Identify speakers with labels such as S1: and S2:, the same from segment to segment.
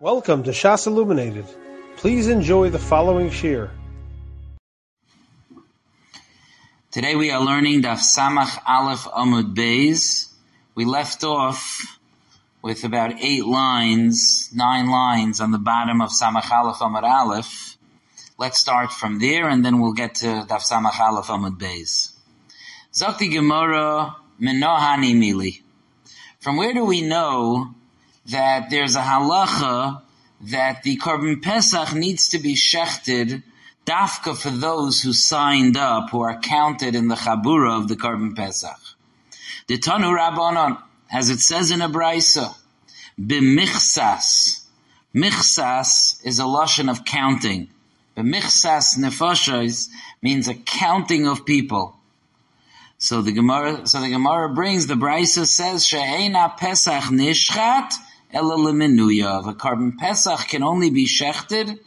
S1: Welcome to Shas Illuminated. Please enjoy the following shir.
S2: Today we are learning Daf Samach Aleph Amud Beis. We left off with about eight lines, nine lines on the bottom of Samach Aleph Amud Aleph. Let's start from there and then we'll get to Daf Samach Aleph Amud Beis. Zakti Gemara Menohani Mili. From where do we know that there's a halacha that the Korban Pesach needs to be shechted dafka for those who signed up, who are counted in the Chabura of the Korban Pesach. The Tanu Rabbanon, as it says in a Braisa, b'michsas. Michsas is a lashon of counting. B'michsas nefashos means a counting of people. So the Gemara, so the Gemara brings the Braisa says she'ena Pesach nishchat Elalemenuyav. A Korban Pesach can only be shechted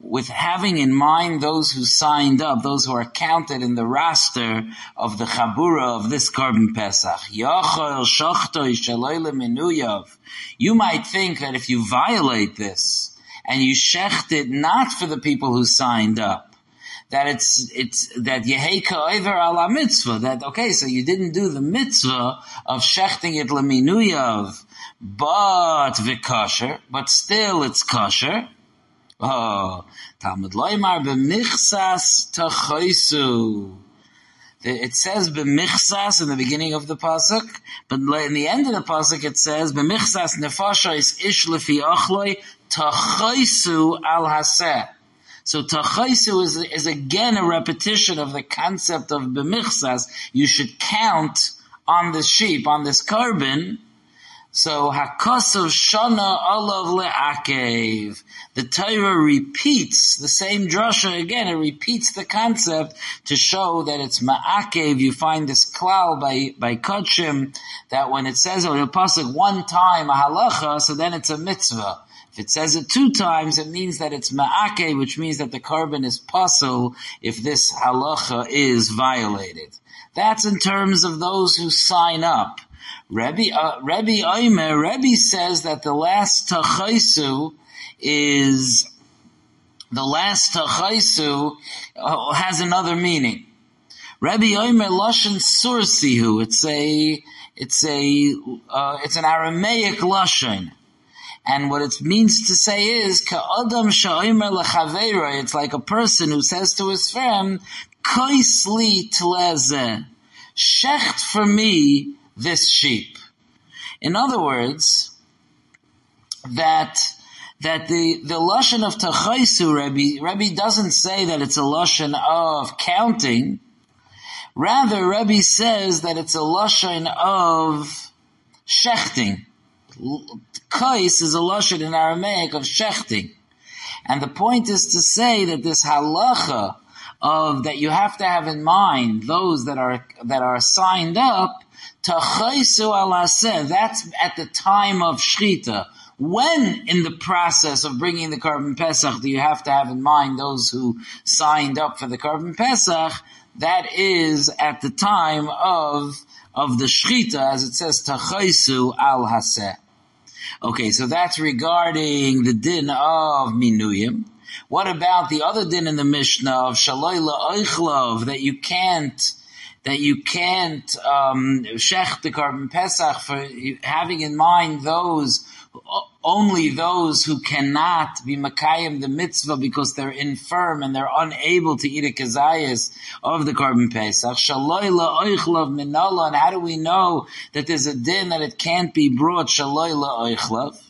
S2: with having in mind those who signed up, those who are counted in the roster of the Chabura of this Korban Pesach. You might think that if you violate this and you shecht it not for the people who signed up, that it's it's that yeheka over ala mitzvah. That okay, so you didn't do the mitzvah of shechting it leminuyav but vikosher, but still it's kosher. Oh, Talmud loymar b'michsas tachoisu. It says b'michsas in the beginning of the pasuk, but in the end of the pasuk it says b'michsas nefasha is ish lefi ochloi tachoisu al haseh. So tachaisu is, is again a repetition of the concept of b'michsas. You should count on the sheep, on this korban, so Hakosav Shana Olav Le'akev. The Torah repeats the same drasha again. It repeats the concept to show that it's Ma'akev. You find this klal by, by Kachim that when it says on pasuk one time a halacha, so then it's a mitzvah. If it says it two times, it means that it's ma'ake, which means that the korban is pasul if this halacha is violated. That's in terms of those who sign up. Rebbe, uh, Rebbe Omer, Rebbe says that the last tachaisu is, the last tachaisu uh, has another meaning. Rebbe Omer Lashon Sursihu, it's a, it's a, uh, it's an Aramaic Lashon. And what it means to say is, ka'adam sha'omer lechaveira, it's like a person who says to his friend, koisli tleze, shecht for me this sheep. In other words, that that the the lashon of tachaisu Rebbe Rebbe doesn't say that it's a lashon of counting. Rather, Rebbe says that it's a lashon of shechting. Kais is a lashon in Aramaic of shechting, and the point is to say that this halacha of that you have to have in mind those that are that are signed up Tachaisu alaseh, that's at the time of Shchita. When in the process of bringing the Korban Pesach do you have to have in mind those who signed up for the Korban Pesach? That is at the time of, of the Shchita, as it says, Tachaisu al Haseh. Okay, so that's regarding the din of Minuyim. What about the other din in the Mishnah of Shaloila Oichlov, that you can't that you can't um, shech the korban pesach for having in mind those only those who cannot be makayim the mitzvah because they're infirm and they're unable to eat a kazayas of the korban pesach. Shaloyla oichlav minala. And how do we know that there's a din that it can't be brought shaloyla oichlav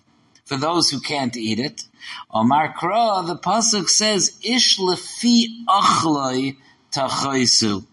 S2: for those who can't eat it? Omar Kra, the pasuk says ish lefi achloi tachaisu.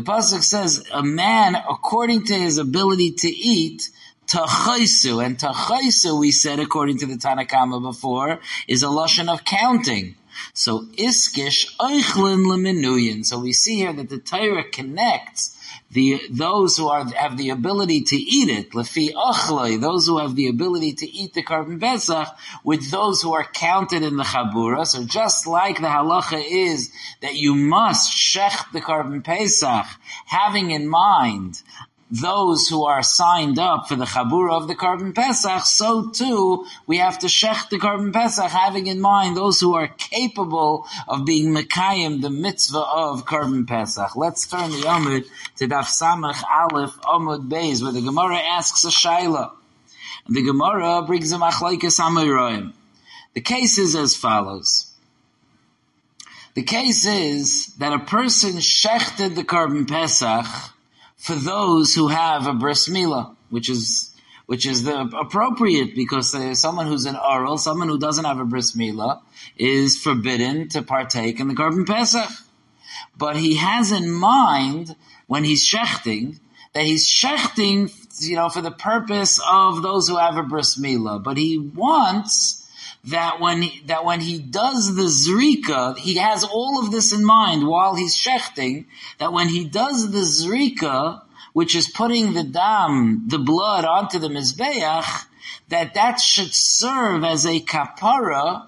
S2: The pasuk says a man according to his ability to eat tachaisu and tachaisu we said according to the Tanakama before is a lashon of counting. So iskish oichlin leminuyin. So we see here that the Torah connects the those who are have the ability to eat it, lefi achloi, those who have the ability to eat the korban pesach, with those who are counted in the chabura. So just like the halacha is that you must shech the korban pesach, having in mind those who are signed up for the Chabura of the Korban Pesach, so too we have to shech the Korban Pesach, having in mind those who are capable of being Mekayim, the mitzvah of Korban Pesach. Let's turn the Amud to Daf Samach Aleph Amud Beis, where the Gemara asks a Shaila. And the Gemara brings a Machlaikas Amiroim. The case is as follows. The case is that a person shechted the Korban Pesach for those who have a bris milah, which is which is the appropriate because someone who's an oral, someone who doesn't have a bris milah, is forbidden to partake in the Korban Pesach. But he has in mind when he's shechting that he's shechting, you know, for the purpose of those who have a bris milah. But he wants that when he, that when he does the zrika, he has all of this in mind while he's shechting. That when he does the zrika, which is putting the dam, the blood onto the mizbeach, that that should serve as a kapara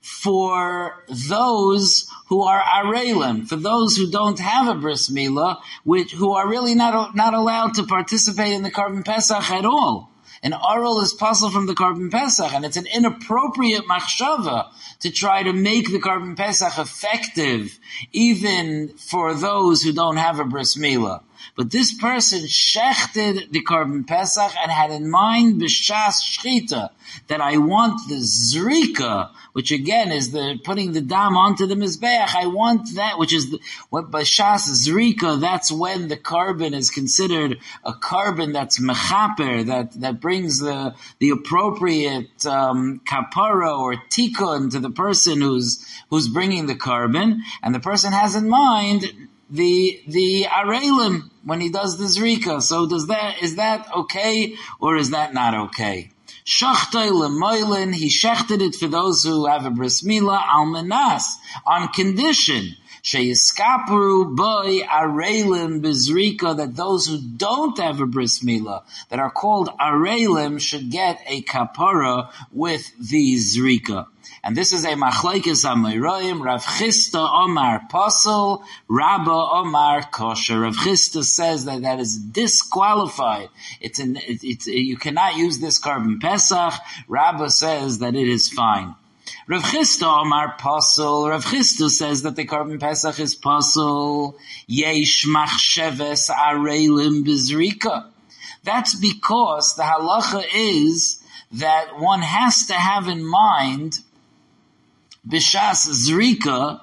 S2: for those who are arelim, for those who don't have a bris milah, which who are really not not allowed to participate in the korban pesach at all. An oral is pasul from the korban pesach, and it's an inappropriate machshava to try to make the korban pesach effective, even for those who don't have a bris milah. But this person shechted the korban pesach and had in mind b'shas shchita that I want the zrika, which again is the putting the dam onto the mizbeach. I want that, which is the, what b'shas zrika. That's when the korban is considered a korban that's mechaper, that that brings the the appropriate um, kapara or tikkun to the person who's who's bringing the korban, and the person has in mind the the arelim when he does the zrika. So does that is that okay or is that not okay? Shachtay lemoilin, he shechted it for those who have a bris milah al menas on condition sheyiskapru boy arelim bezrika that those who don't have a bris milah that are called arelim should get a kapara with the zrika. And this is a machlaikis amiroim. Rav Chisda Omar Posel, Rabba Omar Kosher. Rav Chisda says that that is disqualified. It's an, it, it's, you cannot use this korban Pesach. Rabba says that it is fine. Rav Chisda Omar Posel. Rav Chisda says that the korban Pesach is Posel. Yesh machsheves arelim bizrika. That's because the halacha is that one has to have in mind bishas zrika,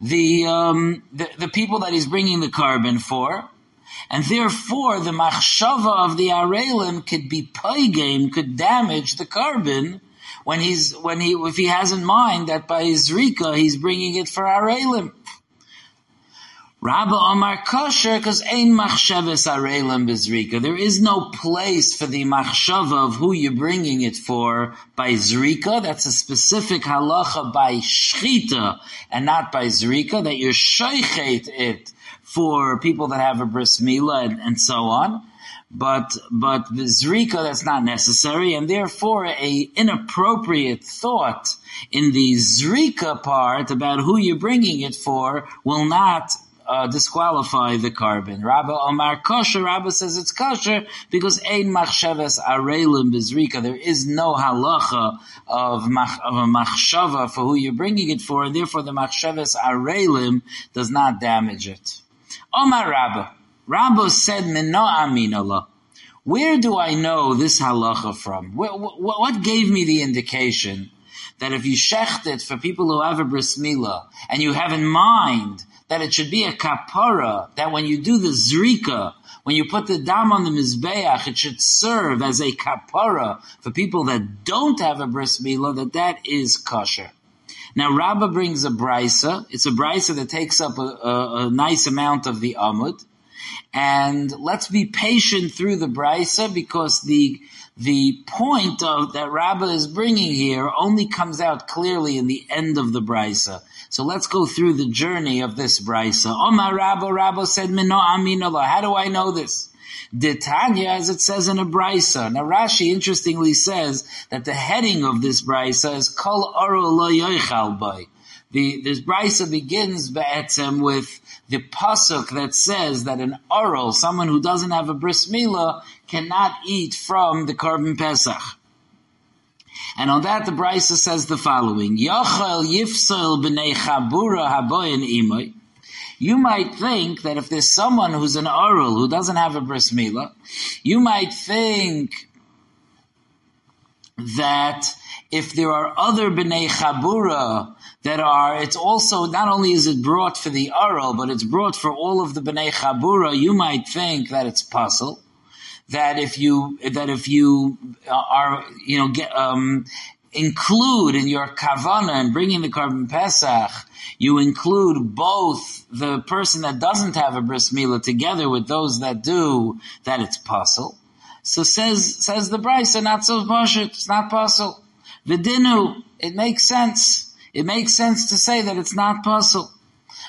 S2: the, um, the, the people that he's bringing the korban for, and therefore the machshava of the arelim could be paygame, could damage the korban when he's when he if he has in mind that by zrika he's bringing it for arelim. Rabba Omar kosher because ein machshavas arelim bezrika. There is no place for the machshava of who you're bringing it for by zrika. That's a specific halacha by shchita and not by zrika. That you're shoichet it for people that have a bris milah and, and so on. But but zrika that's not necessary, and therefore a inappropriate thought in the zrika part about who you're bringing it for will not uh, disqualify the korban. Rabba Omar kosher. Rabba says it's kosher because ein machshavas arelim bezrika. There is no halacha of, mach, of a machshava for who you're bringing it for, and therefore the machshavas arelim does not damage it. Omar Rabba. Rabba said mena aminallah. Where do I know this halacha from? What, what, what gave me the indication that if you shecht it for people who have a bris milah, and you have in mind that it should be a kapara, that when you do the zrika, when you put the dam on the mizbeach, it should serve as a kapara for people that don't have a bris milah, that that is kosher. Now Rabbah brings a brisa. It's a brisa that takes up a, a, a nice amount of the amud. And let's be patient through the brisa because the the point of that Rabbah is bringing here only comes out clearly in the end of the brisa. So let's go through the journey of this brisa. Omar Rabbah, Rabbah said, Mino Aminallah. How do I know this? Tanya, as it says in a brisa. Now Rashi interestingly says that the heading of this brisa is Kol Oro Lo Yoichal Bay. The this brisa begins be'etzem with the pasuk that says that an oral, someone who doesn't have a bris milah, cannot eat from the korban pesach. And on that, the brisa says the following: Yachal yifsel b'nei chabura haboyin imoy. You might think that if there's someone who's an oral who doesn't have a bris milah, you might think that if there are other b'nei chabura that are, it's also, not only is it brought for the Aral, but it's brought for all of the Bnei Chabura, you might think that it's pasul. That if you, that if you are, you know, get, um, include in your kavana and bringing the korban pesach, you include both the person that doesn't have a bris milah together with those that do, that it's pasul. So says, says the Brisa, not so pashut, it's not pasul. Vidinu, it makes sense it makes sense to say that it's not possible.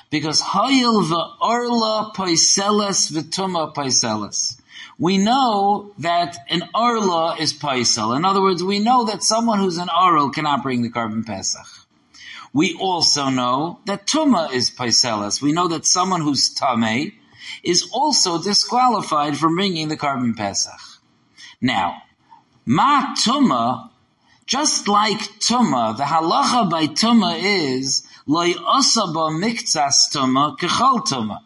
S2: Because Hayil v'orla paiseles v'tuma paiseles. We know that an orla is paisel. In other words, we know that someone who's an oral cannot bring the korban pesach. We also know that tuma is paiseles. We know that someone who's tame is also disqualified from bringing the korban pesach. Now, ma tuma just like Tuma, the halacha by Tuma is, loy osaba miktsas Tuma kechol Tuma.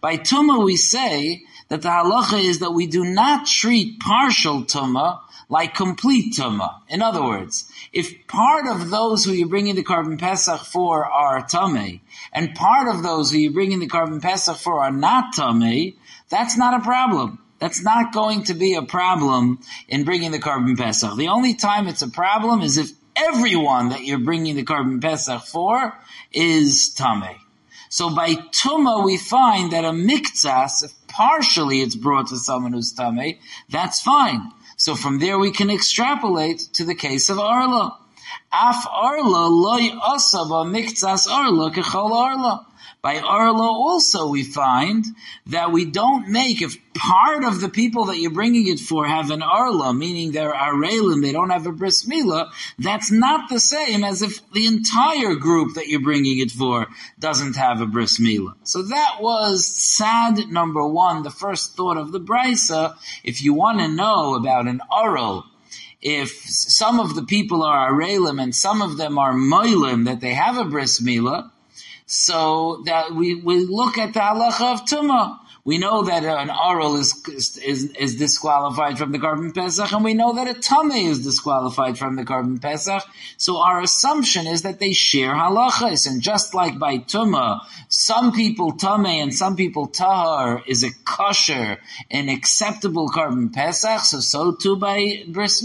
S2: By Tuma we say that the halacha is that we do not treat partial Tuma like complete Tuma. In other words, if part of those who you bring in the korban Pesach for are Tame, and part of those who you bring in the korban Pesach for are not Tame, that's not a problem. That's not going to be a problem in bringing the korban pesach. The only time it's a problem is if everyone that you're bringing the korban pesach for is tame. So by tuma we find that a miktsas, if partially it's brought to someone who's tame, that's fine. So from there we can extrapolate to the case of arla. Af arla loy asaba miktsas arla kechol arla. By Arla also we find that we don't make, if part of the people that you're bringing it for have an Arla, meaning they're Arelim, they don't have a Bris Milah, that's not the same as if the entire group that you're bringing it for doesn't have a Bris Milah. So that was sad number one, the first thought of the Brisa. If you want to know about an Aral, if some of the people are Arelim and some of them are Moilim, that they have a Bris Milah, so that we, we look at the halacha of Tumah. We know that an oral is, is, is disqualified from the korban pesach, and we know that a tummy is disqualified from the korban pesach. So our assumption is that they share halachas, and just like by tuma, some people tummy and some people tahar is a kosher, an acceptable korban pesach. So so too by bris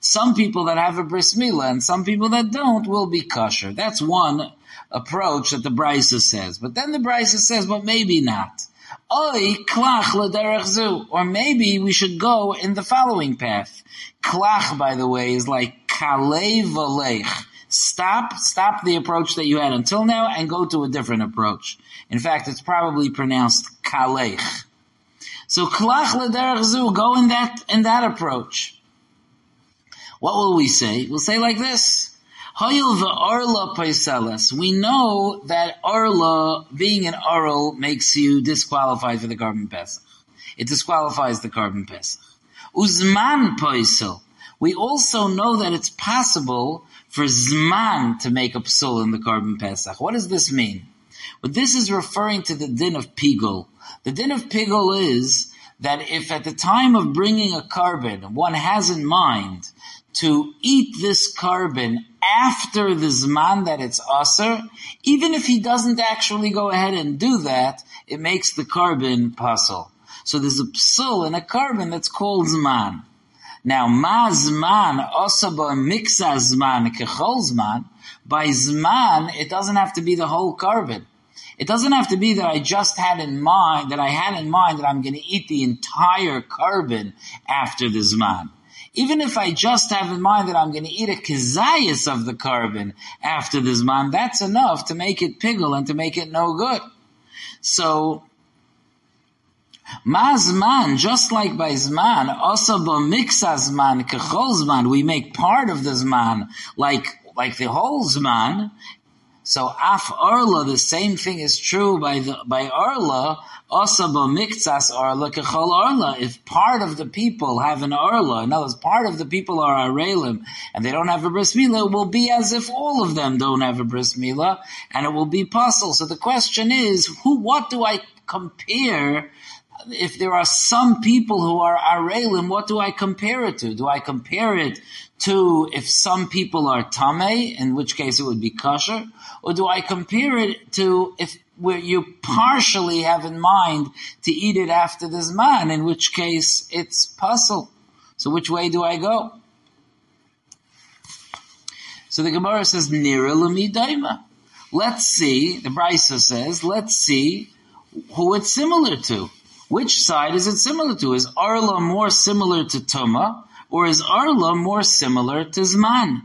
S2: some people that have a bris and some people that don't will be kosher. That's one approach that the Brisa says. But then the Brisa says, but maybe not. Oi, klach zu. Or maybe we should go in the following path. Klach, by the way, is like kalei. Stop, stop the approach that you had until now and go to a different approach. In fact, it's probably pronounced kalech. So klach zu, go in that, in that approach. What will we say? We'll say like this. We know that arla, being an arl, makes you disqualified for the korban pesach. It disqualifies the korban pesach. Uzman paisel. We also know that it's possible for zman to make a psul in the korban pesach. What does this mean? Well, this is referring to the din of pigul. The din of pigul is that if at the time of bringing a korban, one has in mind to eat this korban after the zman that it's aser, even if he doesn't actually go ahead and do that, it makes the korban pasul. So there's a psul in a korban that's called zman. Now, ma zman, osaba mixa zman, kechol zman, by zman, it doesn't have to be the whole korban. It doesn't have to be that I just had in mind, that I had in mind that I'm going to eat the entire korban after the zman. Even if I just have in mind that I'm going to eat a kazayas of the korban after the zman, that's enough to make it piggle and to make it no good. So, Mazman, just like by Zman, also b'miksa Zman, kechol Zman, we make part of the Zman, like, like the whole Zman, So af arla, the same thing is true by the by arla. Also miktsas arla kechol arla. If part of the people have an arla, in other words, part of the people are arelim, and they don't have a bris milah, it will be as if all of them don't have a bris milah, and it will be pasul. So the question is, who? What do I compare? If there are some people who are arelim, what do I compare it to? Do I compare it to if some people are tame, in which case it would be kosher, or do I compare it to if where you partially have in mind to eat it after this man, in which case it's pasul. So which way do I go? So the Gemara says, Nira daima. Let's see, the Brisa says, let's see who it's similar to. Which side is it similar to? Is Arla more similar to Tuma, or is Arla more similar to Zman?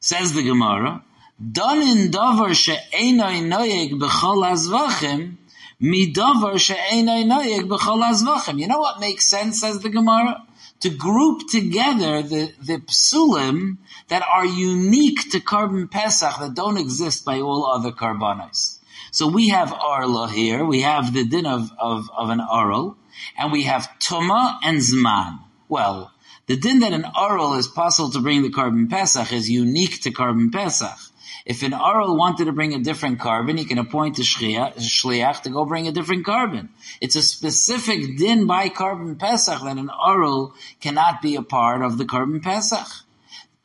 S2: Says the Gemara, Danin davar she'enoi noyeg b'chol azvachim, midavar she'enoi noyeg b'chol azvachim. You know what makes sense, says the Gemara? To group together the, the psulim that are unique to korban Pesach that don't exist by all other karbanos. So we have Arla here, we have the din of, of, of an Arl, and we have Tuma and Zman. Well, the din that an Arl is possible to bring the Korban Pesach is unique to Korban Pesach. If an Arl wanted to bring a different korban, he can appoint a shliach to go bring a different korban. It's a specific din by Korban Pesach that an Arl cannot be a part of the Korban Pesach.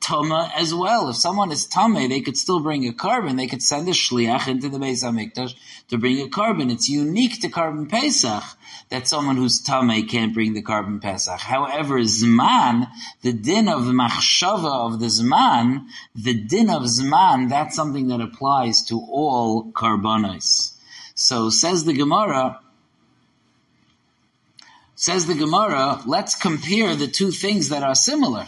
S2: Tuma as well. If someone is Tame, they could still bring a korban. They could send a shliach into the Beis Hamikdash to bring a korban. It's unique to korban Pesach that someone who's Tame can't bring the korban Pesach. However, Zman, the din of the machshava of the Zman, the din of Zman, that's something that applies to all karbanos. So says the Gemara, says the Gemara, let's compare the two things that are similar.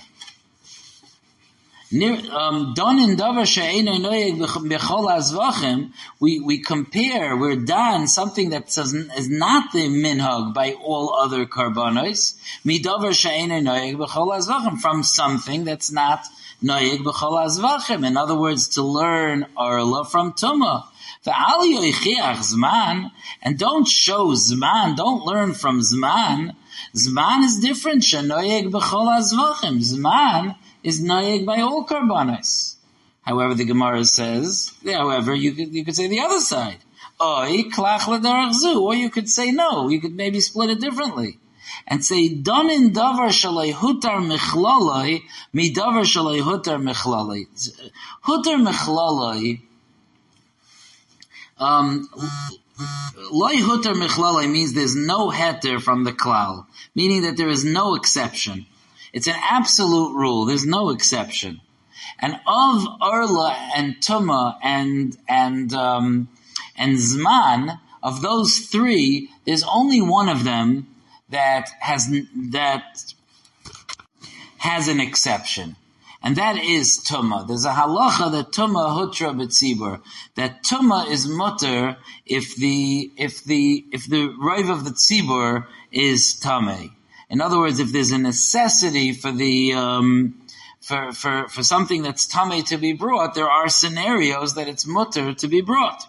S2: Um, we we compare we're done something that is not is not the minhag by all other karbanos from something that's not noyeg azvachim. In other words, to learn arla from tuma. Zman, and don't show Zman, don't learn from Zman. Zman is different. Shanoyeg b'chol azvachim. Zman is nayeg by all karbanos. However, the Gemara says, however, you could, you could say the other side. Oy, klach or you could say no, you could maybe split it differently. And say, donin davar shalai hutar mechlalai, mi davar shalai hutar mechlalai. Hutar mechlalai, um, Loi hutar means there's no heter from the klal, meaning that there is no exception. It's an absolute rule. There's no exception. And of Arla and Tuma and and um, and Zman, of those three, there's only one of them that has that has an exception. And that is Tuma. There's a halacha that Tuma hutra betzibur. That Tuma is mutter if the, if the, if the rive of the tzibur is Tameh. In other words, if there's a necessity for the um, for, for, for something that's tummy to be brought, there are scenarios that it's mutter to be brought.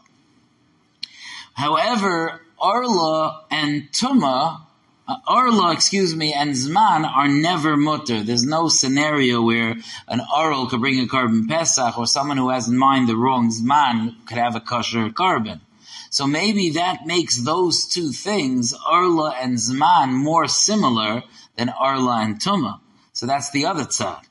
S2: However, Arla and Tuma, uh, Arla, excuse me, and Zman are never mutter. There's no scenario where an Arl could bring a korban Pesach or someone who has in mind the wrong Zman could have a kosher korban. So maybe that makes those two things, Arla and Zman, more similar than Arla and Tuma. So that's the other tzad.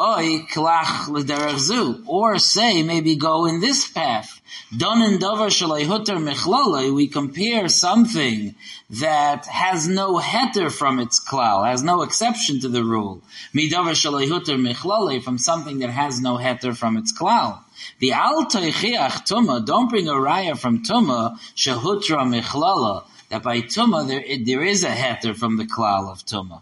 S2: Oy klach l'derech Or say, maybe go in this path. Don and davar shalai hutter we compare something that has no heter from its klal, has no exception to the rule. Mi davar shalai hutter from something that has no heter from its klal. The al alta tuma, don't bring a raya from tuma, shehutra michlala, that by tuma there, there is a heter from the klal of tuma.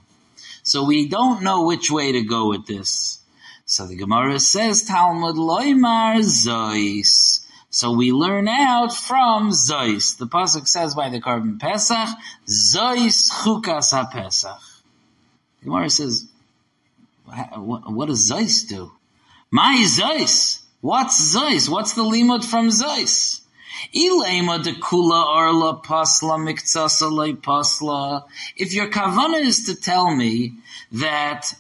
S2: So we don't know which way to go with this. So the Gemara says Talmud loymar zois. So we learn out from zois. The pasuk says by the korban pesach, zois chukas ha-pesach. The Gemara says, what does zois do? My zois. What's zois? What's the limud from zois? Ilema de kula arla pasla miktsasa pasla. If your kavana is to tell me that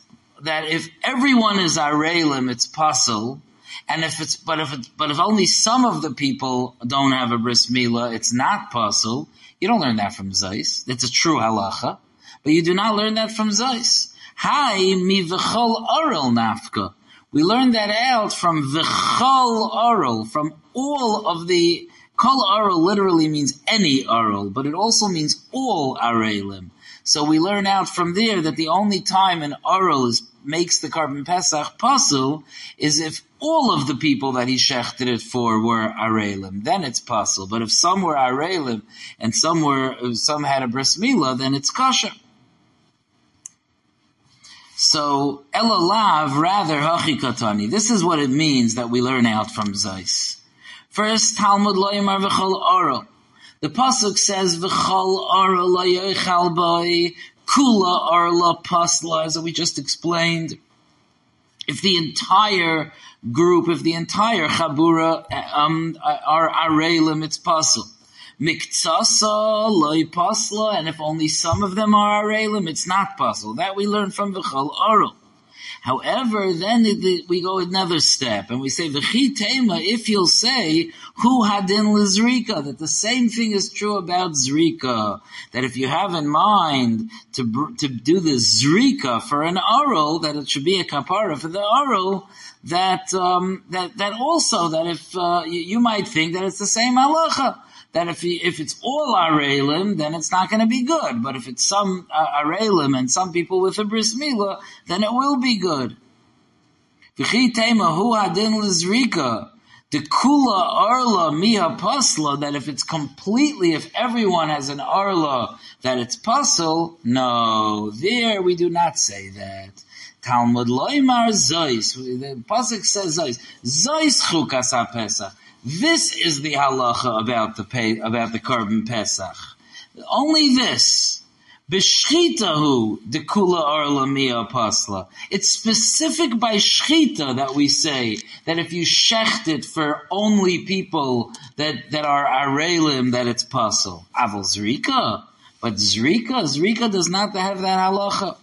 S2: that if everyone is arelim, it's pasul, and if it's but if it's, but if only some of the people don't have a bris mila, it's not pasul. You don't learn that from zois. It's a true halacha, but you do not learn that from zois. Hi mi v'chol oral nafka. We learn that out from v'chol oral, from all of the Kol aral literally means any aral, but it also means all arelim. So we learn out from there that the only time an aral is, makes the korban pesach pasul is if all of the people that he shechted it for were arelim. Then it's pasul. But if some were arelim and some were some had a bris milah, then it's kosher. So elalav rather hachikatani. This is what it means that we learn out from zois. First, Talmud loyimar v'chol oro. The pasuk says v'chol oro loyoichal boy kula orla pasla, as we just explained. If the entire group, if the entire chabura um, are arelim, it's pasul. Miktsasa loy pasla, and if only some of them are arelim, it's not pasul. That we learn from v'chol oro. However, then we go another step and we say, V'chi tema, if you'll say, who hadin lizrika, that the same thing is true about zrika, that if you have in mind to, to do the zrika for an oral, that it should be a kapara for the oral, that, um, that, that also, that if, uh, you, you might think that it's the same halacha that if he, if it's all arelim, then it's not going to be good. But if it's some uh, arelim and some people with a bris milah, then it will be good. The kula arla miha pasla, that if it's completely, if everyone has an arla, that it's pasul, no, there we do not say that. Talmud loimar zois, the pasuk says zois, zois chukas ha-pesach. This is the halacha about the pay, about the korban pesach. Only this. B'shchitahu dekula arla pasla. It's specific by shchita that we say that if you shecht it for only people that, that are arelim, that it's pasul. Aval zrika. But zrika, zrika does not have that halacha.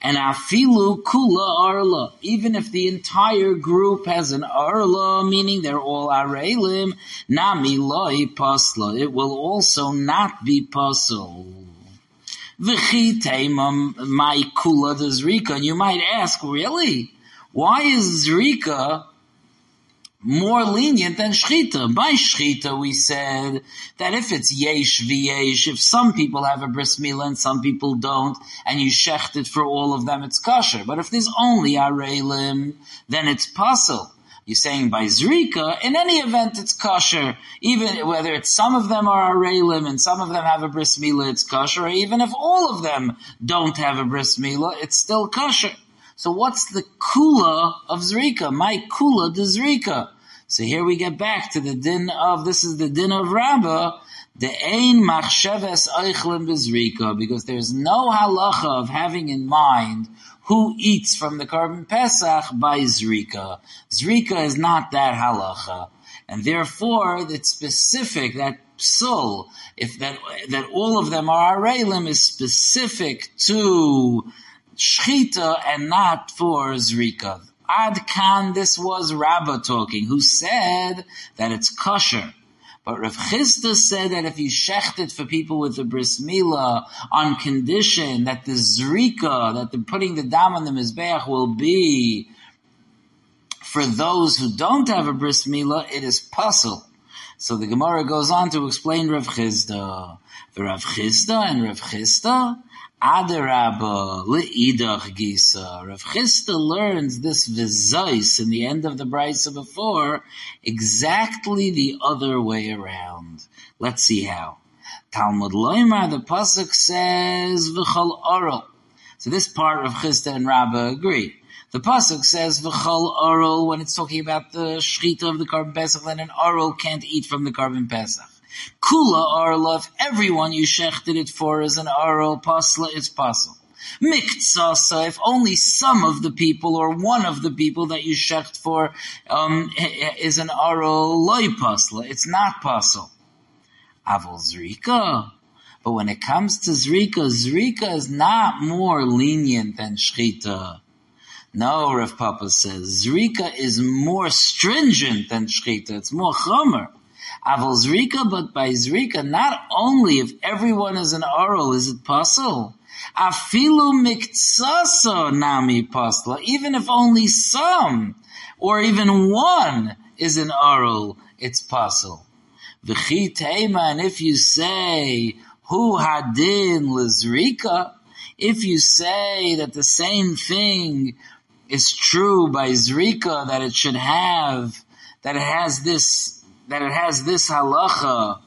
S2: And afilu kula arla. Even if the entire group has an arla, meaning they're all arelim, nami loi pasla. It will also not be pasul. V'chi my kula zrika. You might ask, really? Why is zrika more lenient than shchita. By shchita, we said that if it's yesh v'yesh, if some people have a bris milah and some people don't, and you shecht it for all of them, it's kosher. But if there's only arelim, then it's pasul. You're saying by zrika, in any event, it's kosher. Even whether it's some of them are arelim and some of them have a bris milah, it's kosher. Or even if all of them don't have a bris milah, it's still kosher. So what's the kula of Zrika? My kula de Zrika. So here we get back to the din of, this is the din of Rabbah, the ein machsheves eichlim bezrika, because there's no halacha of having in mind who eats from the korban pesach by zrika. Zrika is not that halacha, and therefore it's specific that psul, if that that all of them are arelim, is specific to shchita and not for zrika. Ad kan, this was Rabbah talking, who said that it's kosher. But Rav Chisda said that if you shecht it for people with the bris milah on condition that the zrika, that the putting the dam on the mizbeach will be for those who don't have a bris milah, it is pasul. So the Gemara goes on to explain Rav Chisda. The Rav Chisda and Rav Chisda Adarabba leidach gisa. Rav Chisda learns this vizais in the end of the brisa before exactly the other way around. Let's see how. Talmud Loimar, the pasuk says v'chol oral. So this part of Chisda and Rabbah agree. The pasuk says v'chol oral when it's talking about the shchita of the korban pesach, then an oral can't eat from the korban pesach. Kula arla, if everyone you shechted it for is an aral pasla, it's possible. Miktsasa, if only some of the people or one of the people that you shecht for um, is an aral loy pasla. It's not pasul. Aval zrika. But when it comes to zrika, zrika is not more lenient than shchita. No, Rav Papa says, Zrika is more stringent than Shchita. It's more chomer. Aval Zrika, but by Zrika, not only if everyone is an oral is it possible. Afilu miktsaso nami pasla, even if only some, or even one is an oral, it's possible. V'chi tema, and if you say, hu hadin lizrika, if you say that the same thing is true by Zrika that it should have, that it has this, that it has this halacha,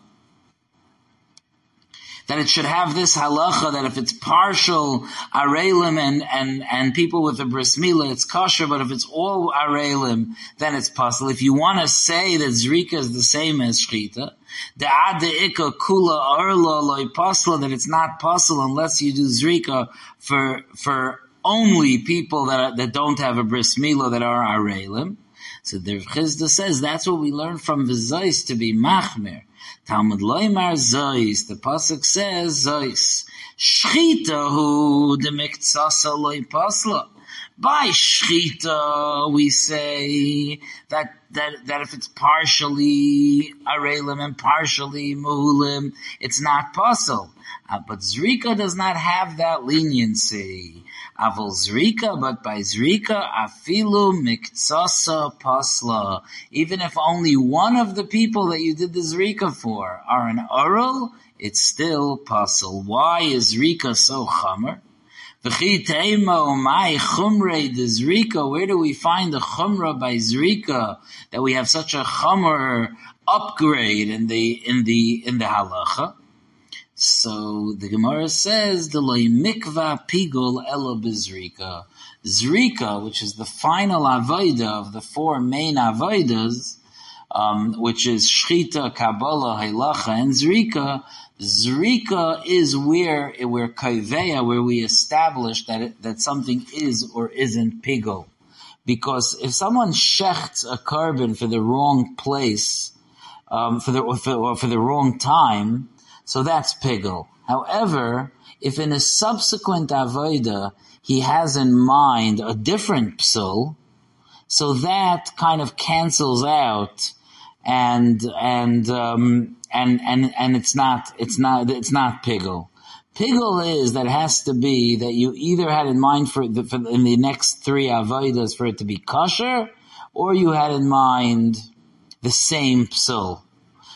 S2: that it should have this halacha that if it's partial arelim and, and, and people with a bris milah, it's kosher, but if it's all arelim, then it's possible. If you want to say that zrika is the same as shchita, the ika kula arla loy that it's not possible unless you do zrika for, for only people that that don't have a bris milah that are arelim. So the Chisda says that's what we learn from the Vizais to be machmir. Talmud loymar zois. The pasuk says zois. Shchita hu de miktsasa loy pasla. By shchita, we say that that that if it's partially arelim and partially muhulim, it's not possible. Uh, but zrika does not have that leniency. Aval Zrika, but by Zrika, Afilu Miktsasa Pasla. Even if only one of the people that you did the Zrika for are an Urul, it's still Pasal. Why is Zrika so Chamer? Where do we find the chumra by zrika that we have such a chumra upgrade in the in the in the halacha? So the Gemara says the loy mikva pigul elo bezrika. Zrika, which is the final avoida of the four main avoidas, um, which is shchita, kabbalah, halacha, and zrika. Zrika is where where kaiveya, where we establish that it, that something is or isn't pigul. Because if someone shechts a carbon for the wrong place, um, for the for, for the wrong time, so that's pigul. However, if in a subsequent avoida he has in mind a different psul, so that kind of cancels out, and and um, and and and it's not it's not it's not pigul. Pigul is that has to be that you either had in mind for, the, for in the next three avodas for it to be kosher, or you had in mind the same psul.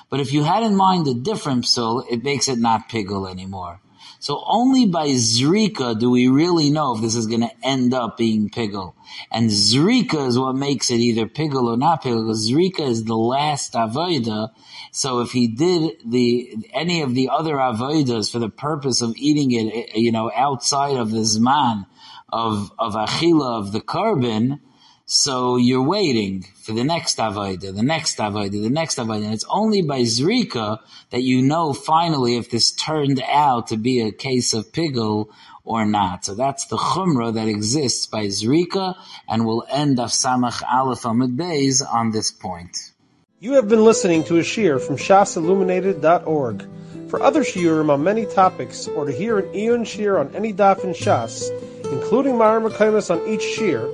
S2: But if you had in mind a different psul, it makes it not pigul anymore. So only by zrika do we really know if this is going to end up being pigul. And zrika is what makes it either pigul or not pigul. Zrika is the last avoida. So if he did the any of the other avoidas for the purpose of eating it, eh, you know, outside of the zman of of achila of the korban, so you're waiting for the next avodah, the next avodah, the next avodah. And it's only by zrika that you know finally if this turned out to be a case of pigul or not. So that's the chumrah that exists by zrika, and we'll end of samach aleph amid beis on this point.
S1: You have been listening to a shiur from shasilluminated.org. For other shiurim on many topics, or to hear an Eon shiur on any daf in Shas, including Mareh Mekomos on each shiur,